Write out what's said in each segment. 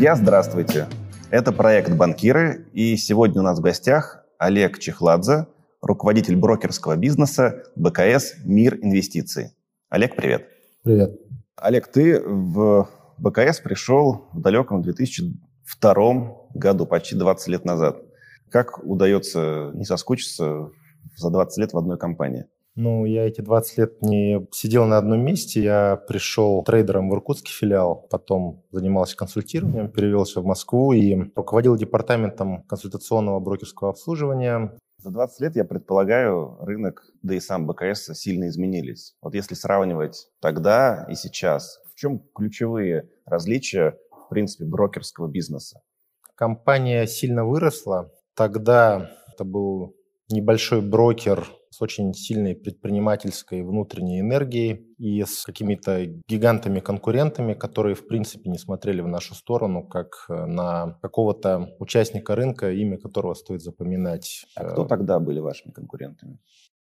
Друзья, здравствуйте. Это проект «Банкиры», и сегодня у нас в гостях Олег Чехладзе, руководитель брокерского бизнеса БКС «Мир инвестиций». Олег, привет. Привет. Олег, ты в БКС пришел в далеком 2002 году, почти 20 лет назад. Как удается не соскучиться за 20 лет в одной компании? Ну, я эти 20 лет не сидел на одном месте. Я пришел трейдером в иркутский филиал, потом занимался консультированием, перевелся в Москву и руководил департаментом консультационного брокерского обслуживания. За 20 лет, я предполагаю, рынок, да и сам БКС сильно изменились. Вот если сравнивать тогда и сейчас, в чем ключевые различия, в принципе, брокерского бизнеса? Компания сильно выросла. Тогда это был небольшой брокер с очень сильной предпринимательской внутренней энергией и с какими-то гигантами-конкурентами, которые, в принципе, не смотрели в нашу сторону, как э, на какого-то участника рынка, имя которого стоит запоминать. А кто тогда были вашими конкурентами?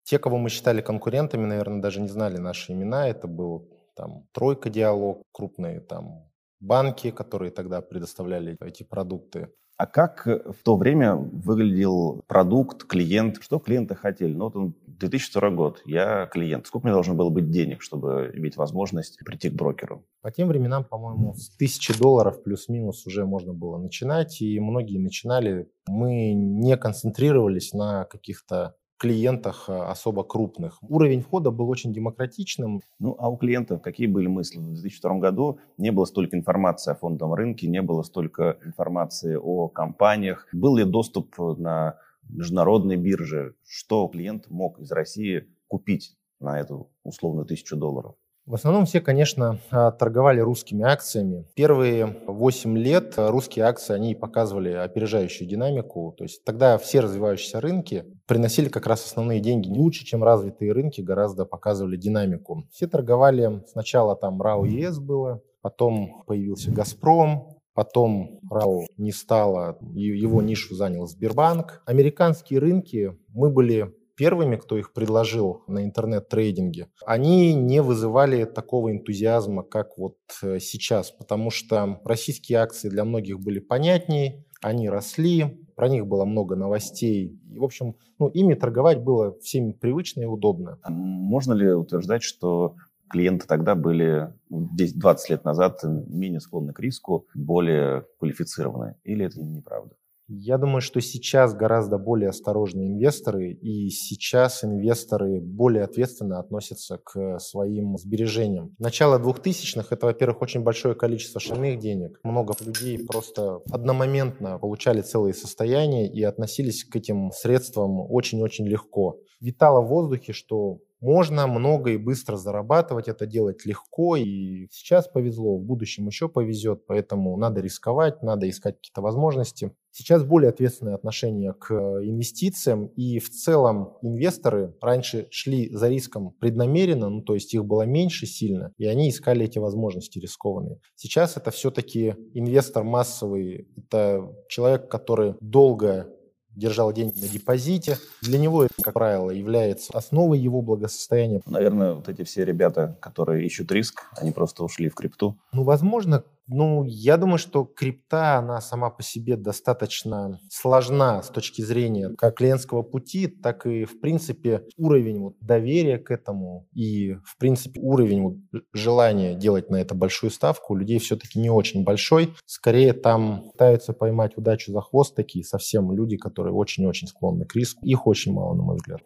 Те, кого мы считали конкурентами, наверное, даже не знали наши имена. Это был там Тройка Диалог, крупные там банки, которые тогда предоставляли эти продукты. А как э, в то время выглядел продукт, клиент? Что клиенты хотели? Ну, вот он 2002 год, я клиент. Сколько мне должно было быть денег, чтобы иметь возможность прийти к брокеру? По тем временам, по-моему, с тысячи долларов плюс-минус уже можно было начинать, и многие начинали. Мы не концентрировались на каких-то клиентах а, особо крупных. Уровень входа был очень демократичным. Ну, а у клиентов какие были мысли? В 2002 году не было столько информации о фондовом рынке, не было столько информации о компаниях. Был ли доступ на международные биржи? Что клиент мог из России купить на эту условную тысячу долларов? В основном все, конечно, а, торговали русскими акциями. Первые 8 лет русские акции, они показывали опережающую динамику. То есть тогда все развивающиеся рынки приносили как раз основные деньги не лучше, чем развитые рынки, гораздо показывали динамику. Все торговали, сначала там РАО ЕС было, потом появился «Газпром», Потом РАО не стало, его нишу занял Сбербанк. Американские рынки, мы были первыми, кто их предложил на интернет-трейдинге, они не вызывали такого энтузиазма, как вот э, сейчас, потому что российские акции для многих были понятнее, они росли, про них было много новостей. И, в общем, ну, ими торговать было всем привычно и удобно. А можно ли утверждать, что клиенты тогда были 10-20 ну, лет назад менее склонны к риску, более квалифицированы? Или это неправда? Я думаю, что сейчас гораздо более осторожные инвесторы, и сейчас инвесторы более ответственно относятся к своим сбережениям. Начало 2000-х – это, во-первых, очень большое количество шальных денег. Много людей просто одномоментно получали целые состояния и относились к этим средствам очень-очень легко. Витало в воздухе, что можно много и быстро зарабатывать, это делать легко, и сейчас повезло, в будущем еще повезет, поэтому надо рисковать, надо искать какие-то возможности. Сейчас более ответственное отношение к инвестициям, и в целом инвесторы раньше шли за риском преднамеренно, ну то есть их было меньше сильно, и они искали эти возможности рискованные. Сейчас это все-таки инвестор массовый, это человек, который долго держал деньги на депозите. Для него это, как правило, является основой его благосостояния. Наверное, вот эти все ребята, которые ищут риск, они просто ушли в крипту. Ну, возможно, ну, я думаю, что крипта, она сама по себе достаточно сложна с точки зрения как клиентского пути, так и, в принципе, уровень вот доверия к этому и, в принципе, уровень вот желания делать на это большую ставку у людей все-таки не очень большой. Скорее, там пытаются поймать удачу за хвост такие совсем люди, которые очень-очень склонны к риску. Их очень мало, на мой взгляд.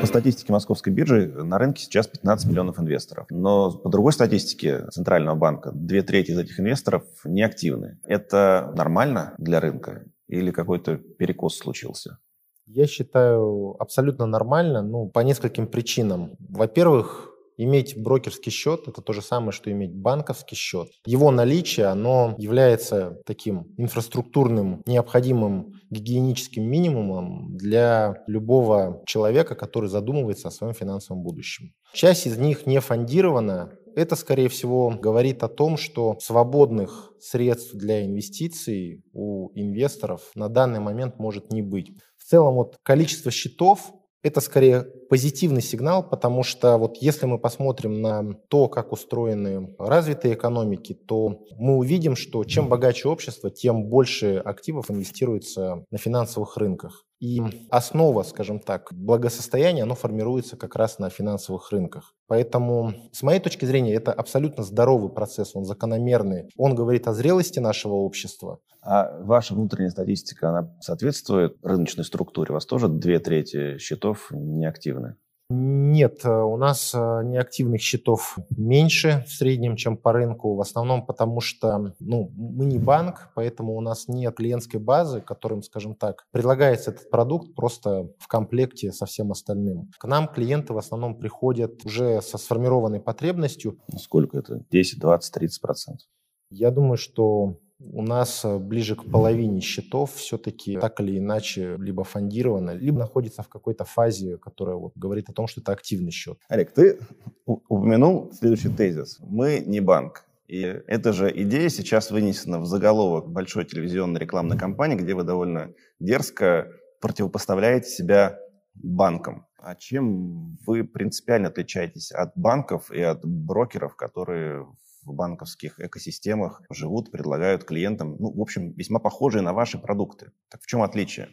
По статистике Московской биржи на рынке сейчас 15 миллионов инвесторов. Но по другой статистике Центрального банка, две трети из этих инвесторов неактивны. Это нормально для рынка или какой-то перекос случился? Я считаю абсолютно нормально, ну, по нескольким причинам. Во-первых, Иметь брокерский счет – это то же самое, что иметь банковский счет. Его наличие, оно является таким инфраструктурным, необходимым гигиеническим минимумом для любого человека, который задумывается о своем финансовом будущем. Часть из них не фондирована, это, скорее всего, говорит о том, что свободных средств для инвестиций у инвесторов на данный момент может не быть. В целом, вот количество счетов Это скорее позитивный сигнал, потому что вот если мы посмотрим на то, как устроены развитые экономики, то мы увидим, что чем богаче общество, тем больше активов инвестируется на финансовых рынках. И основа, скажем так, благосостояния, оно формируется как раз на финансовых рынках. Поэтому, с моей точки зрения, это абсолютно здоровый процесс, он закономерный. Он говорит о зрелости нашего общества. А ваша внутренняя статистика, она соответствует рыночной структуре? У вас тоже две трети счетов неактивны? Нет, э, у нас э, неактивных счетов меньше в среднем, чем по рынку, в основном потому что ну, мы не банк, поэтому у нас нет клиентской базы, которым, скажем так, предлагается этот продукт просто в комплекте со всем остальным. К нам клиенты в основном приходят уже со сформированной потребностью. Сколько это? 10, 20, 30 процентов? Я думаю, что у нас э, ближе к половине счетов все-таки так или иначе либо фондировано, либо находится в какой-то фазе, которая вот говорит о том, что это активный счет. Олег, ты упомянул следующий тезис. Мы не банк. И эта же идея сейчас вынесена в заголовок большой телевизионной рекламной кампании, где вы довольно дерзко противопоставляете себя банкам. А чем вы принципиально отличаетесь от банков и от брокеров, которые в банковских экосистемах живут, предлагают клиентам, ну, в общем, весьма похожие на ваши продукты. Так в чем отличие?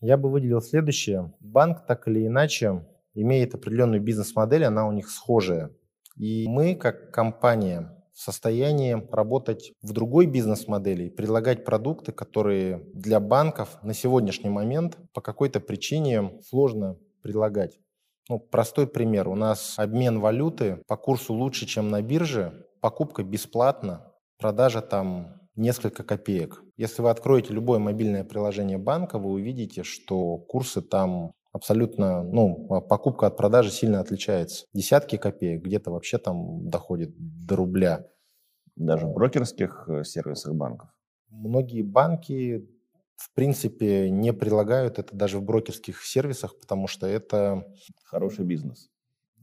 Я бы выделил следующее. Банк так или иначе имеет определенную бизнес-модель, она у них схожая. И мы, как компания, в состоянии работать в другой бизнес-модели предлагать продукты, которые для банков на сегодняшний момент по какой-то причине сложно предлагать. Ну, простой пример. У нас обмен валюты по курсу лучше, чем на бирже покупка бесплатна, продажа там несколько копеек. Если вы откроете любое мобильное приложение банка, вы увидите, что курсы там абсолютно, ну, а покупка от продажи сильно отличается. Десятки копеек, где-то вообще там доходит до рубля. Даже в брокерских э, сервисах банков? Многие банки, в принципе, не предлагают это даже в брокерских сервисах, потому что это... Хороший бизнес.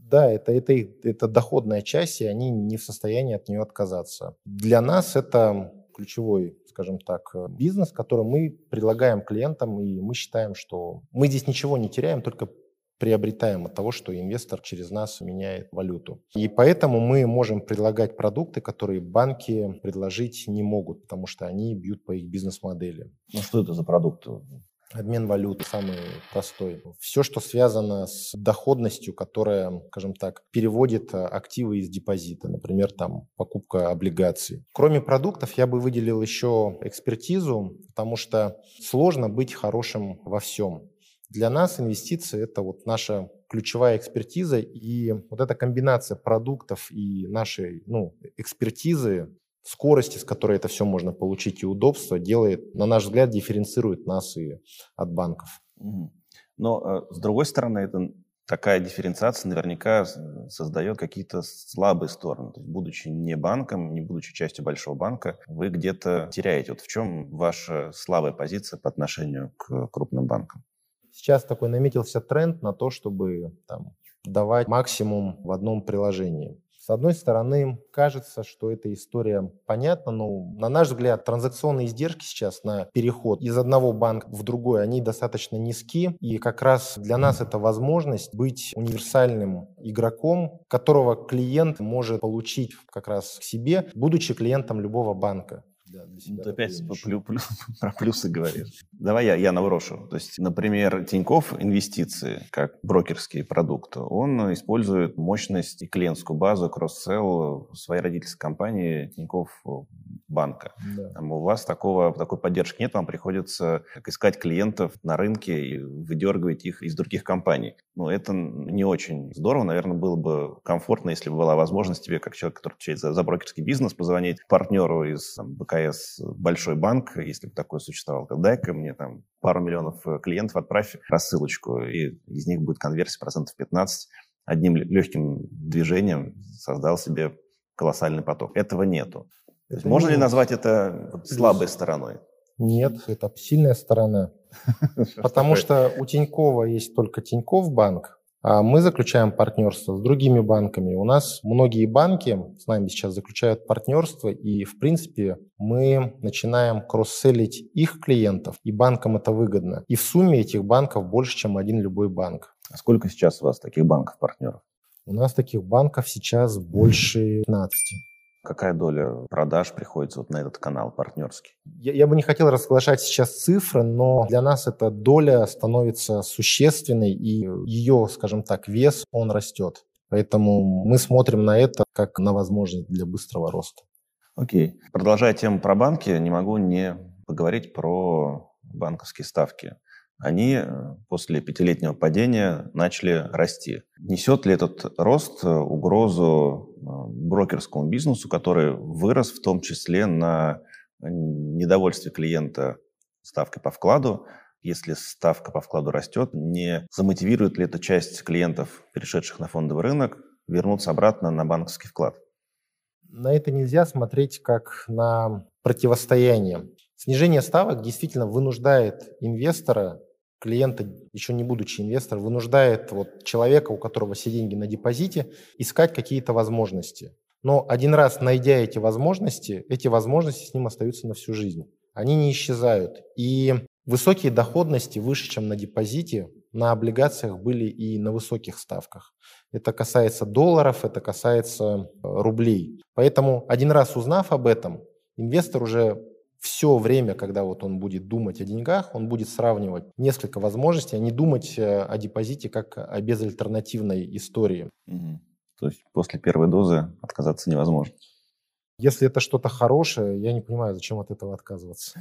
Да, это, это, это доходная часть, и они не в состоянии от нее отказаться. Для нас это ключевой, скажем так, бизнес, который мы предлагаем клиентам, и мы считаем, что мы здесь ничего не теряем, только приобретаем от того, что инвестор через нас меняет валюту. И поэтому мы можем предлагать продукты, которые банки предложить не могут, потому что они бьют по их бизнес-модели. Ну что это за продукты? Обмен валюты самый простой. Все, что связано с доходностью, которая, скажем так, переводит э, активы из депозита, например, там покупка облигаций. Кроме продуктов, я бы выделил еще экспертизу, потому что сложно быть хорошим во всем. Для нас инвестиции – это вот наша ключевая экспертиза, и вот эта комбинация продуктов и нашей ну, экспертизы скорости, с которой это все можно получить, и удобства делает, на наш взгляд, дифференцирует нас и от банков. Но, э, с другой стороны, это такая дифференциация наверняка создает какие-то слабые стороны. То есть, будучи не банком, не будучи частью большого банка, вы где-то теряете. Вот в чем ваша слабая позиция по отношению к крупным банкам? Сейчас такой наметился тренд на то, чтобы там, давать максимум в одном приложении. С одной стороны, кажется, что эта история понятна, но, на наш взгляд, транзакционные издержки сейчас на переход из одного банка в другой, они достаточно низки, и как раз для нас это возможность быть универсальным игроком, которого клиент может получить как раз к себе, будучи клиентом любого банка для, для себя. Ты опять плю, плю, про плюсы говоришь. Давай я, я наврошу. То есть, например, Тиньков инвестиции, как брокерский продукт, он использует мощность и клиентскую базу кросс-селл своей родительской компании Тиньков банка. Да. Там у вас такого, такой поддержки нет, вам приходится искать клиентов на рынке и выдергивать их из других компаний. Ну, это не очень здорово. Наверное, было бы комфортно, если бы была возможность тебе, как человек, который отвечает за, за брокерский бизнес, позвонить партнеру из там, БКС большой банк, если бы такое существовало. Дай-ка мне там пару миллионов э, клиентов, отправь рассылочку, и из них будет конверсия процентов 15. Одним легким движением создал себе колоссальный поток. Этого нету. Это можно ли назвать это слабой стороной? Нет, это сильная сторона. Потому что у Тинькова есть только Тиньков банк, а мы заключаем партнерство с другими банками. У нас многие банки с нами сейчас заключают партнерство, и, в принципе, мы начинаем кросселить их клиентов, и банкам это выгодно. И в сумме этих банков больше, чем один любой банк. А сколько сейчас у вас таких банков-партнеров? У нас таких банков сейчас больше 15. Какая доля продаж приходится вот на этот канал партнерский? Я, я бы не хотел разглашать сейчас цифры, но для нас эта доля становится существенной, и ее, скажем так, вес, он растет. Поэтому мы смотрим на это как на возможность для быстрого роста. Окей. Продолжая тему про банки, не могу не поговорить про банковские ставки. Они э, после пятилетнего падения начали расти. Несет ли этот рост э, угрозу э, брокерскому бизнесу, который вырос в том числе на недовольстве клиента ставкой по вкладу, если ставка по вкладу растет, не замотивирует ли эта часть клиентов, перешедших на фондовый рынок, вернуться обратно на банковский вклад? На это нельзя смотреть как на противостояние. Снижение ставок действительно вынуждает инвестора, клиента, еще не будучи инвестором, вынуждает вот человека, у которого все деньги на депозите, искать какие-то возможности. Но один раз найдя эти возможности, эти возможности с ним остаются на всю жизнь. Они не исчезают. И Высокие доходности выше, чем на депозите, на облигациях были и на высоких ставках. Это касается долларов, это касается э, рублей. Поэтому один раз узнав об этом, инвестор уже все время, когда вот он будет думать о деньгах, он будет сравнивать несколько возможностей, а не думать э, о депозите как о безальтернативной истории. Угу. То есть после первой дозы отказаться невозможно. Если это что-то хорошее, я не понимаю, зачем от этого отказываться.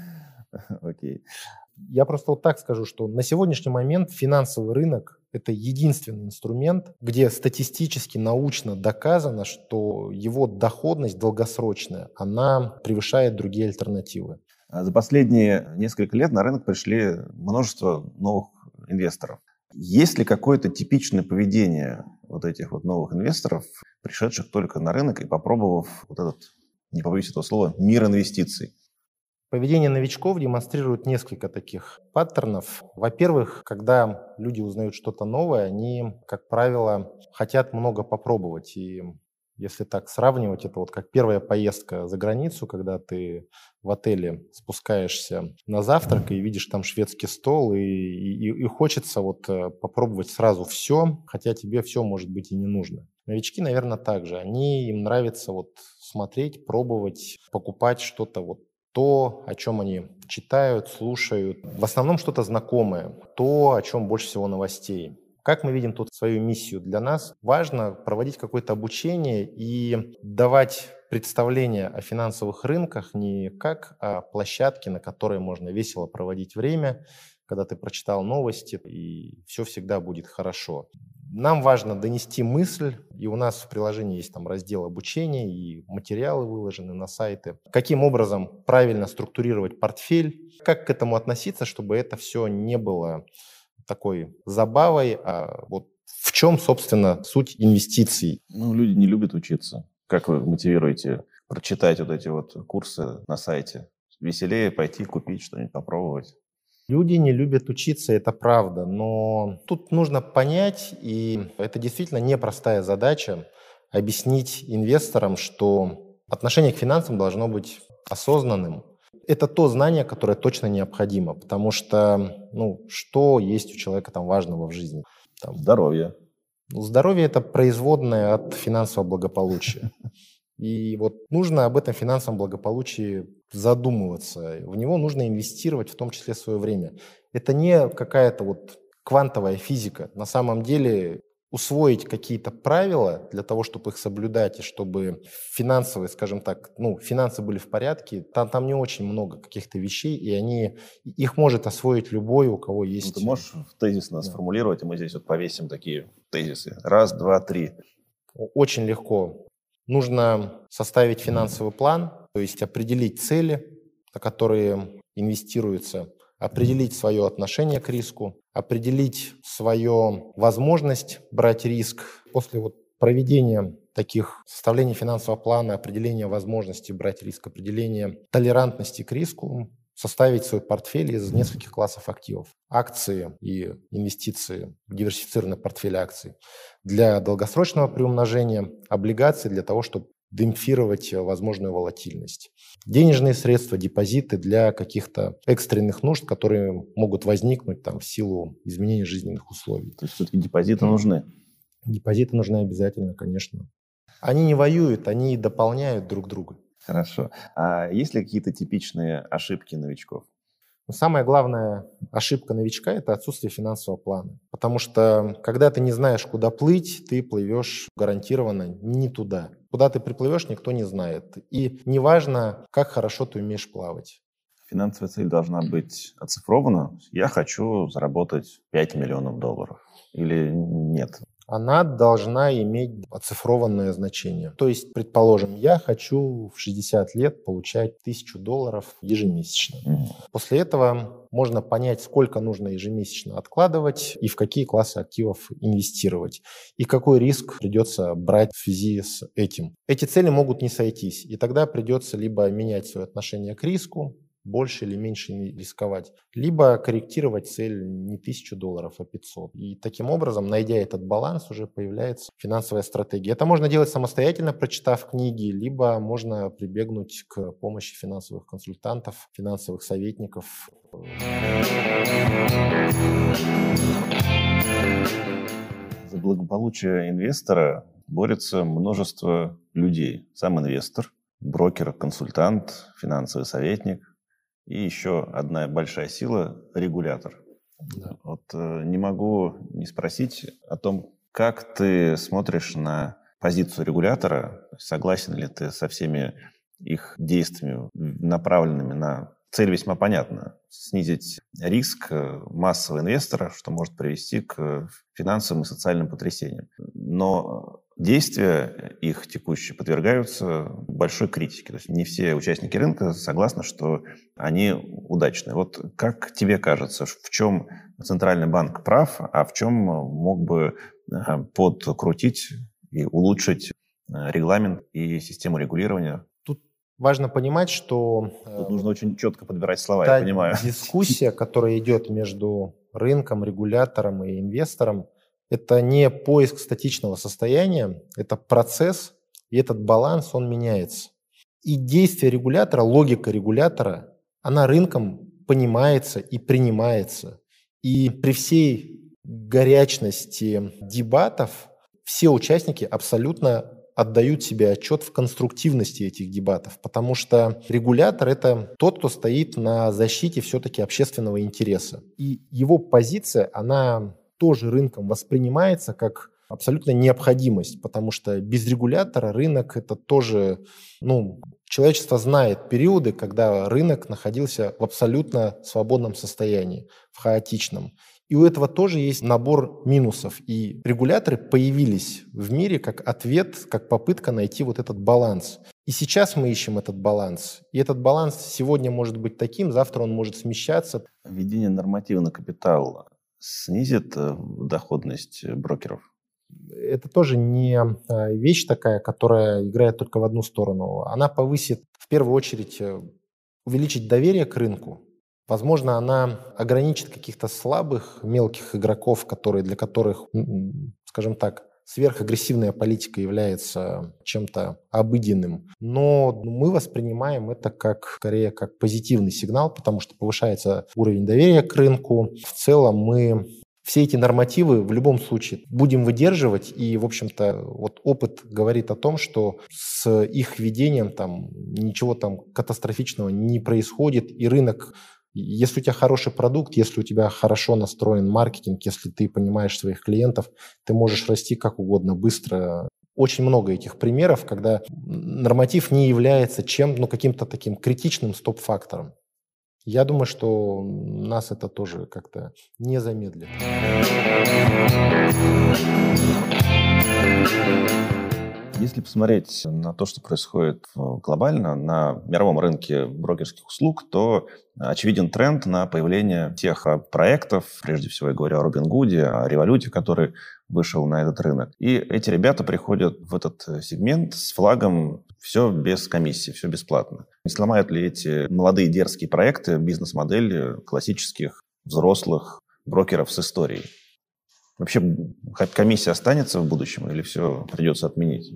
Окей. Я просто вот так скажу, что на сегодняшний момент финансовый рынок – это единственный инструмент, где статистически, научно доказано, что его доходность долгосрочная, она превышает другие альтернативы. А за последние несколько лет на рынок пришли множество новых инвесторов. Есть ли какое-то типичное поведение вот этих вот новых инвесторов, пришедших только на рынок и попробовав вот этот, не побоюсь этого слова, мир инвестиций? Поведение новичков демонстрирует несколько таких паттернов. Во-первых, когда люди узнают что-то новое, они, как правило, хотят много попробовать. И если так сравнивать, это вот как первая поездка за границу, когда ты в отеле спускаешься на завтрак и видишь там шведский стол, и, и, и хочется вот э, попробовать сразу все, хотя тебе все может быть и не нужно. Новички, наверное, также. Они, им нравится вот смотреть, пробовать, покупать что-то вот то, о чем они читают, слушают. В основном что-то знакомое, то, о чем больше всего новостей. Как мы видим тут свою миссию для нас? Важно проводить какое-то обучение и давать представление о финансовых рынках не как о площадке, на которой можно весело проводить время, когда ты прочитал новости, и все всегда будет хорошо. Нам важно донести мысль, и у нас в приложении есть там раздел обучения, и материалы выложены на сайты. Каким образом правильно структурировать портфель, как к этому относиться, чтобы это все не было такой забавой, а вот в чем, собственно, суть инвестиций? Ну, люди не любят учиться. Как вы мотивируете прочитать вот эти вот курсы на сайте? Веселее пойти купить что-нибудь, попробовать. Люди не любят учиться, это правда, но тут нужно понять, и это действительно непростая задача, объяснить инвесторам, что отношение к финансам должно быть осознанным. Это то знание, которое точно необходимо, потому что, ну, что есть у человека там важного в жизни? Там, здоровье. Ну, здоровье – это производное от финансового благополучия. И вот нужно об этом финансовом благополучии задумываться. В него нужно инвестировать, в том числе свое время. Это не какая-то вот квантовая физика. На самом деле усвоить какие-то правила для того, чтобы их соблюдать, и чтобы финансовые, скажем так, ну, финансы были в порядке, там, там не очень много каких-то вещей, и они, их может освоить любой, у кого есть... Ну, ты можешь тезис нас да. сформулировать, и мы здесь вот повесим такие тезисы. Раз, два, три. Очень легко. Нужно составить финансовый план, то есть определить цели, на которые инвестируются, определить свое отношение к риску, определить свою возможность брать риск. После вот проведения таких составления финансового плана, определения возможности брать риск, определения толерантности к риску, составить свой портфель из нескольких классов активов. Акции и инвестиции, диверсифицированный портфель акций для долгосрочного приумножения, облигации для того, чтобы демпфировать возможную волатильность. Денежные средства, депозиты для каких-то экстренных нужд, которые могут возникнуть там, в силу изменения жизненных условий. То есть все-таки депозиты нужны? Депозиты нужны обязательно, конечно. Они не воюют, они дополняют друг друга. Хорошо. А есть ли какие-то типичные ошибки новичков? Самая главная ошибка новичка – это отсутствие финансового плана. Потому что, когда ты не знаешь, куда плыть, ты плывешь гарантированно не туда. Куда ты приплывешь, никто не знает. И неважно, как хорошо ты умеешь плавать. Финансовая цель должна быть оцифрована. Я хочу заработать 5 миллионов долларов. Или нет? Она должна иметь оцифрованное значение. То есть, предположим, я хочу в 60 лет получать 1000 долларов ежемесячно. После этого можно понять, сколько нужно ежемесячно откладывать и в какие классы активов инвестировать, и какой риск придется брать в связи с этим. Эти цели могут не сойтись, и тогда придется либо менять свое отношение к риску, больше или меньше рисковать, либо корректировать цель не 1000 долларов, а 500. И таким образом, найдя этот баланс, уже появляется финансовая стратегия. Это можно делать самостоятельно, прочитав книги, либо можно прибегнуть к помощи финансовых консультантов, финансовых советников. За благополучие инвестора борется множество людей. Сам инвестор, брокер, консультант, финансовый советник, и еще одна большая сила – регулятор. Да. Вот э, не могу не спросить о том, как ты смотришь на позицию регулятора, согласен ли ты со всеми их действиями, направленными на цель весьма понятна – снизить риск э, массового инвестора, что может привести к финансовым и социальным потрясениям. Но действия их текущие подвергаются большой критике. То есть не все участники рынка согласны, что они удачные. Вот как тебе кажется, в чем Центральный банк прав, а в чем мог бы э, подкрутить и улучшить э, регламент и систему регулирования Важно понимать, что... Тут нужно очень четко подбирать слова, я понимаю. дискуссия, которая идет между рынком, регулятором и инвестором, это не поиск статичного состояния, это процесс, и этот баланс, он меняется. И действие регулятора, логика регулятора, она рынком понимается и принимается. И при всей горячности дебатов все участники абсолютно отдают себе отчет в конструктивности этих дебатов, потому что регулятор – это тот, кто стоит на защите все-таки общественного интереса. И его позиция, она тоже рынком воспринимается как абсолютно необходимость, потому что без регулятора рынок это тоже, ну, человечество знает периоды, когда рынок находился в абсолютно свободном состоянии, в хаотичном. И у этого тоже есть набор минусов. И регуляторы появились в мире как ответ, как попытка найти вот этот баланс. И сейчас мы ищем этот баланс. И этот баланс сегодня может быть таким, завтра он может смещаться. Введение норматива на капитал снизит э, доходность брокеров? Это тоже не а, вещь такая, которая играет только в одну сторону. Она повысит, в первую очередь, э, увеличить доверие к рынку, Возможно, она ограничит каких-то слабых, мелких игроков, которые, для которых, скажем так, сверхагрессивная политика является чем-то обыденным. Но мы воспринимаем это как, скорее, как позитивный сигнал, потому что повышается уровень доверия к рынку. В целом мы все эти нормативы в любом случае будем выдерживать, и, в общем-то, вот опыт говорит о том, что с их введением там ничего там катастрофичного не происходит, и рынок если у тебя хороший продукт, если у тебя хорошо настроен маркетинг, если ты понимаешь своих клиентов, ты можешь расти как угодно быстро. Очень много этих примеров, когда норматив не является чем, ну, каким-то таким критичным стоп-фактором. Я думаю, что нас это тоже как-то не замедлит. Если посмотреть на то, что происходит глобально на мировом рынке брокерских услуг, то очевиден тренд на появление тех а, проектов, прежде всего я говорю о Робин Гуде, о Революте, который вышел на этот рынок. И эти ребята приходят в этот э, сегмент с флагом все без комиссии, все бесплатно. Не сломают ли эти молодые дерзкие проекты бизнес-модели классических взрослых брокеров с историей? Вообще комиссия останется в будущем или все придется отменить?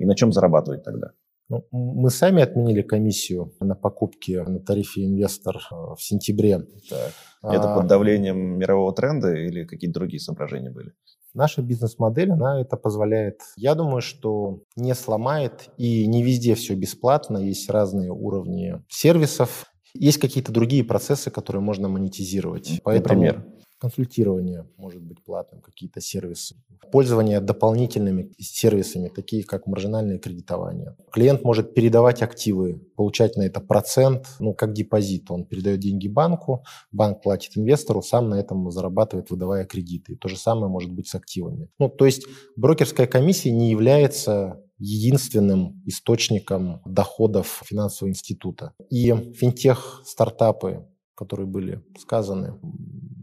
И на чем зарабатывать тогда? Ну, мы сами отменили комиссию на покупки на тарифе инвестор э, в сентябре. Так. Это под давлением мирового тренда или какие-то другие соображения были? Наша бизнес-модель, она это позволяет. Я думаю, что не сломает, и не везде все бесплатно, есть разные уровни сервисов, есть какие-то другие процессы, которые можно монетизировать. Поэтому... Например? Консультирование может быть платным, какие-то сервисы. Пользование дополнительными сервисами, такие как маржинальное кредитование. Клиент может передавать активы, получать на это процент, ну, как депозит. Он передает деньги банку, банк платит инвестору, сам на этом зарабатывает, выдавая кредиты. То же самое может быть с активами. Ну, то есть брокерская комиссия не является единственным источником доходов финансового института. И финтех-стартапы, которые были сказаны,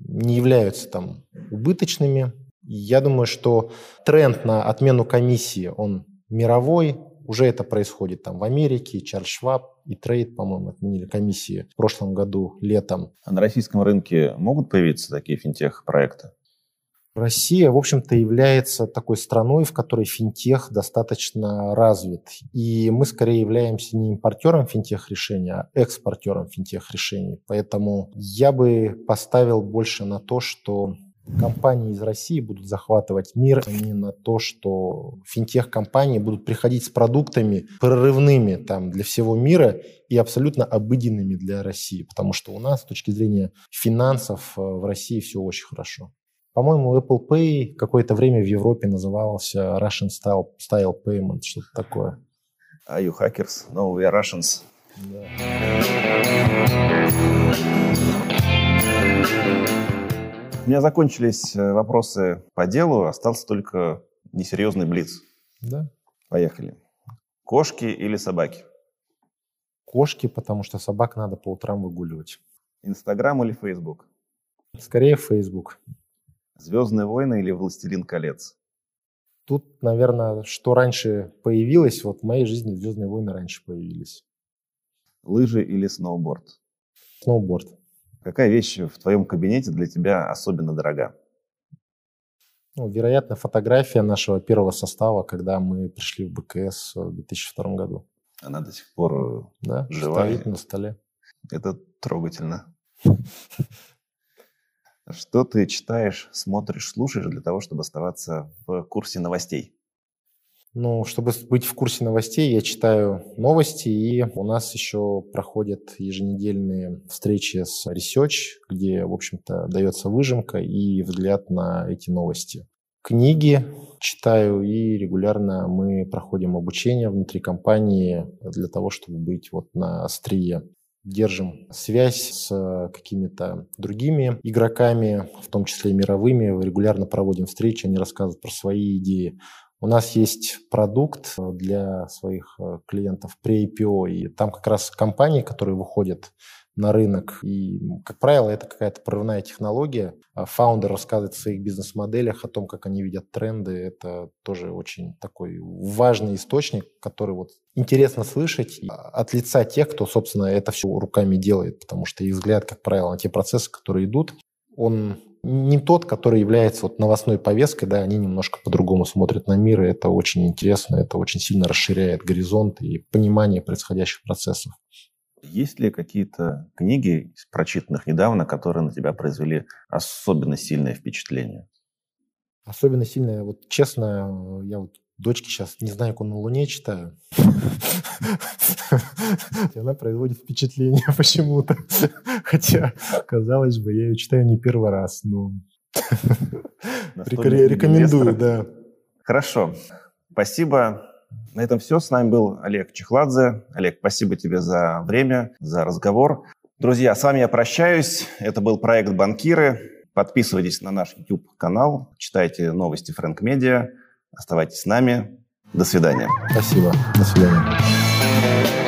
не являются там убыточными. Я думаю, что тренд на отмену комиссии, он мировой, уже это происходит там в Америке, Чарльз Шваб и Трейд, по-моему, отменили комиссии в прошлом году летом. А на российском рынке могут появиться такие финтех-проекты? Россия, в общем-то, является такой страной, в которой финтех достаточно развит. И мы скорее являемся не импортером финтех-решений, а экспортером финтех-решений. Поэтому я бы поставил больше на то, что компании из России будут захватывать мир, а не на то, что финтех-компании будут приходить с продуктами прорывными там, для всего мира и абсолютно обыденными для России. Потому что у нас с точки зрения финансов э, в России все очень хорошо. По-моему, Apple Pay какое-то время в Европе назывался Russian Style, style Payment, что-то такое. Are you hackers? No, we are Russians. Да. У меня закончились э, вопросы по делу, остался только несерьезный блиц. Да. Поехали. Кошки или собаки? Кошки, потому что собак надо по утрам выгуливать. Инстаграм или Фейсбук? Скорее Фейсбук. Звездные войны или Властелин колец? Тут, наверное, что раньше появилось, вот в моей жизни Звездные войны раньше появились. Лыжи или сноуборд? Сноуборд. Какая вещь в твоем кабинете для тебя особенно дорога? Ну, вероятно, фотография нашего первого состава, когда мы пришли в БКС в 2002 году. Она до сих пор да, жива. стоит на столе. Это трогательно. Что ты читаешь, смотришь, слушаешь для того, чтобы оставаться в курсе новостей? Ну, чтобы быть в курсе новостей, я читаю новости, и у нас еще проходят еженедельные встречи с Research, где, в общем-то, дается выжимка и взгляд на эти новости. Книги читаю, и регулярно мы проходим обучение внутри компании для того, чтобы быть вот на острие держим связь с какими-то другими игроками, в том числе мировыми, регулярно проводим встречи, они рассказывают про свои идеи. У нас есть продукт для своих э, клиентов при IPO, и там как раз компании, которые выходят на рынок. И, как правило, это какая-то прорывная технология. А фаундер рассказывает в своих бизнес-моделях о том, как они видят тренды. Это тоже очень такой важный источник, который вот интересно слышать от лица тех, кто, собственно, это все руками делает, потому что их взгляд, как правило, на те процессы, которые идут, он не тот, который является вот новостной повесткой, да, они немножко по-другому смотрят на мир, и это очень интересно, это очень сильно расширяет горизонт и понимание происходящих процессов. Есть ли какие-то книги, прочитанных недавно, которые на тебя произвели особенно сильное впечатление? Особенно сильное, вот честно, я вот дочке сейчас «Не знаю, как он на Луне» читаю. Она производит впечатление почему-то. Хотя, казалось бы, я ее читаю не первый раз. Но рекомендую, да. Хорошо. Спасибо. На этом все. С нами был Олег Чехладзе. Олег, спасибо тебе за время, за разговор. Друзья, с вами я прощаюсь. Это был проект «Банкиры». Подписывайтесь на наш YouTube-канал, читайте новости Фрэнк Медиа. Оставайтесь с нами. До свидания. Спасибо. До свидания.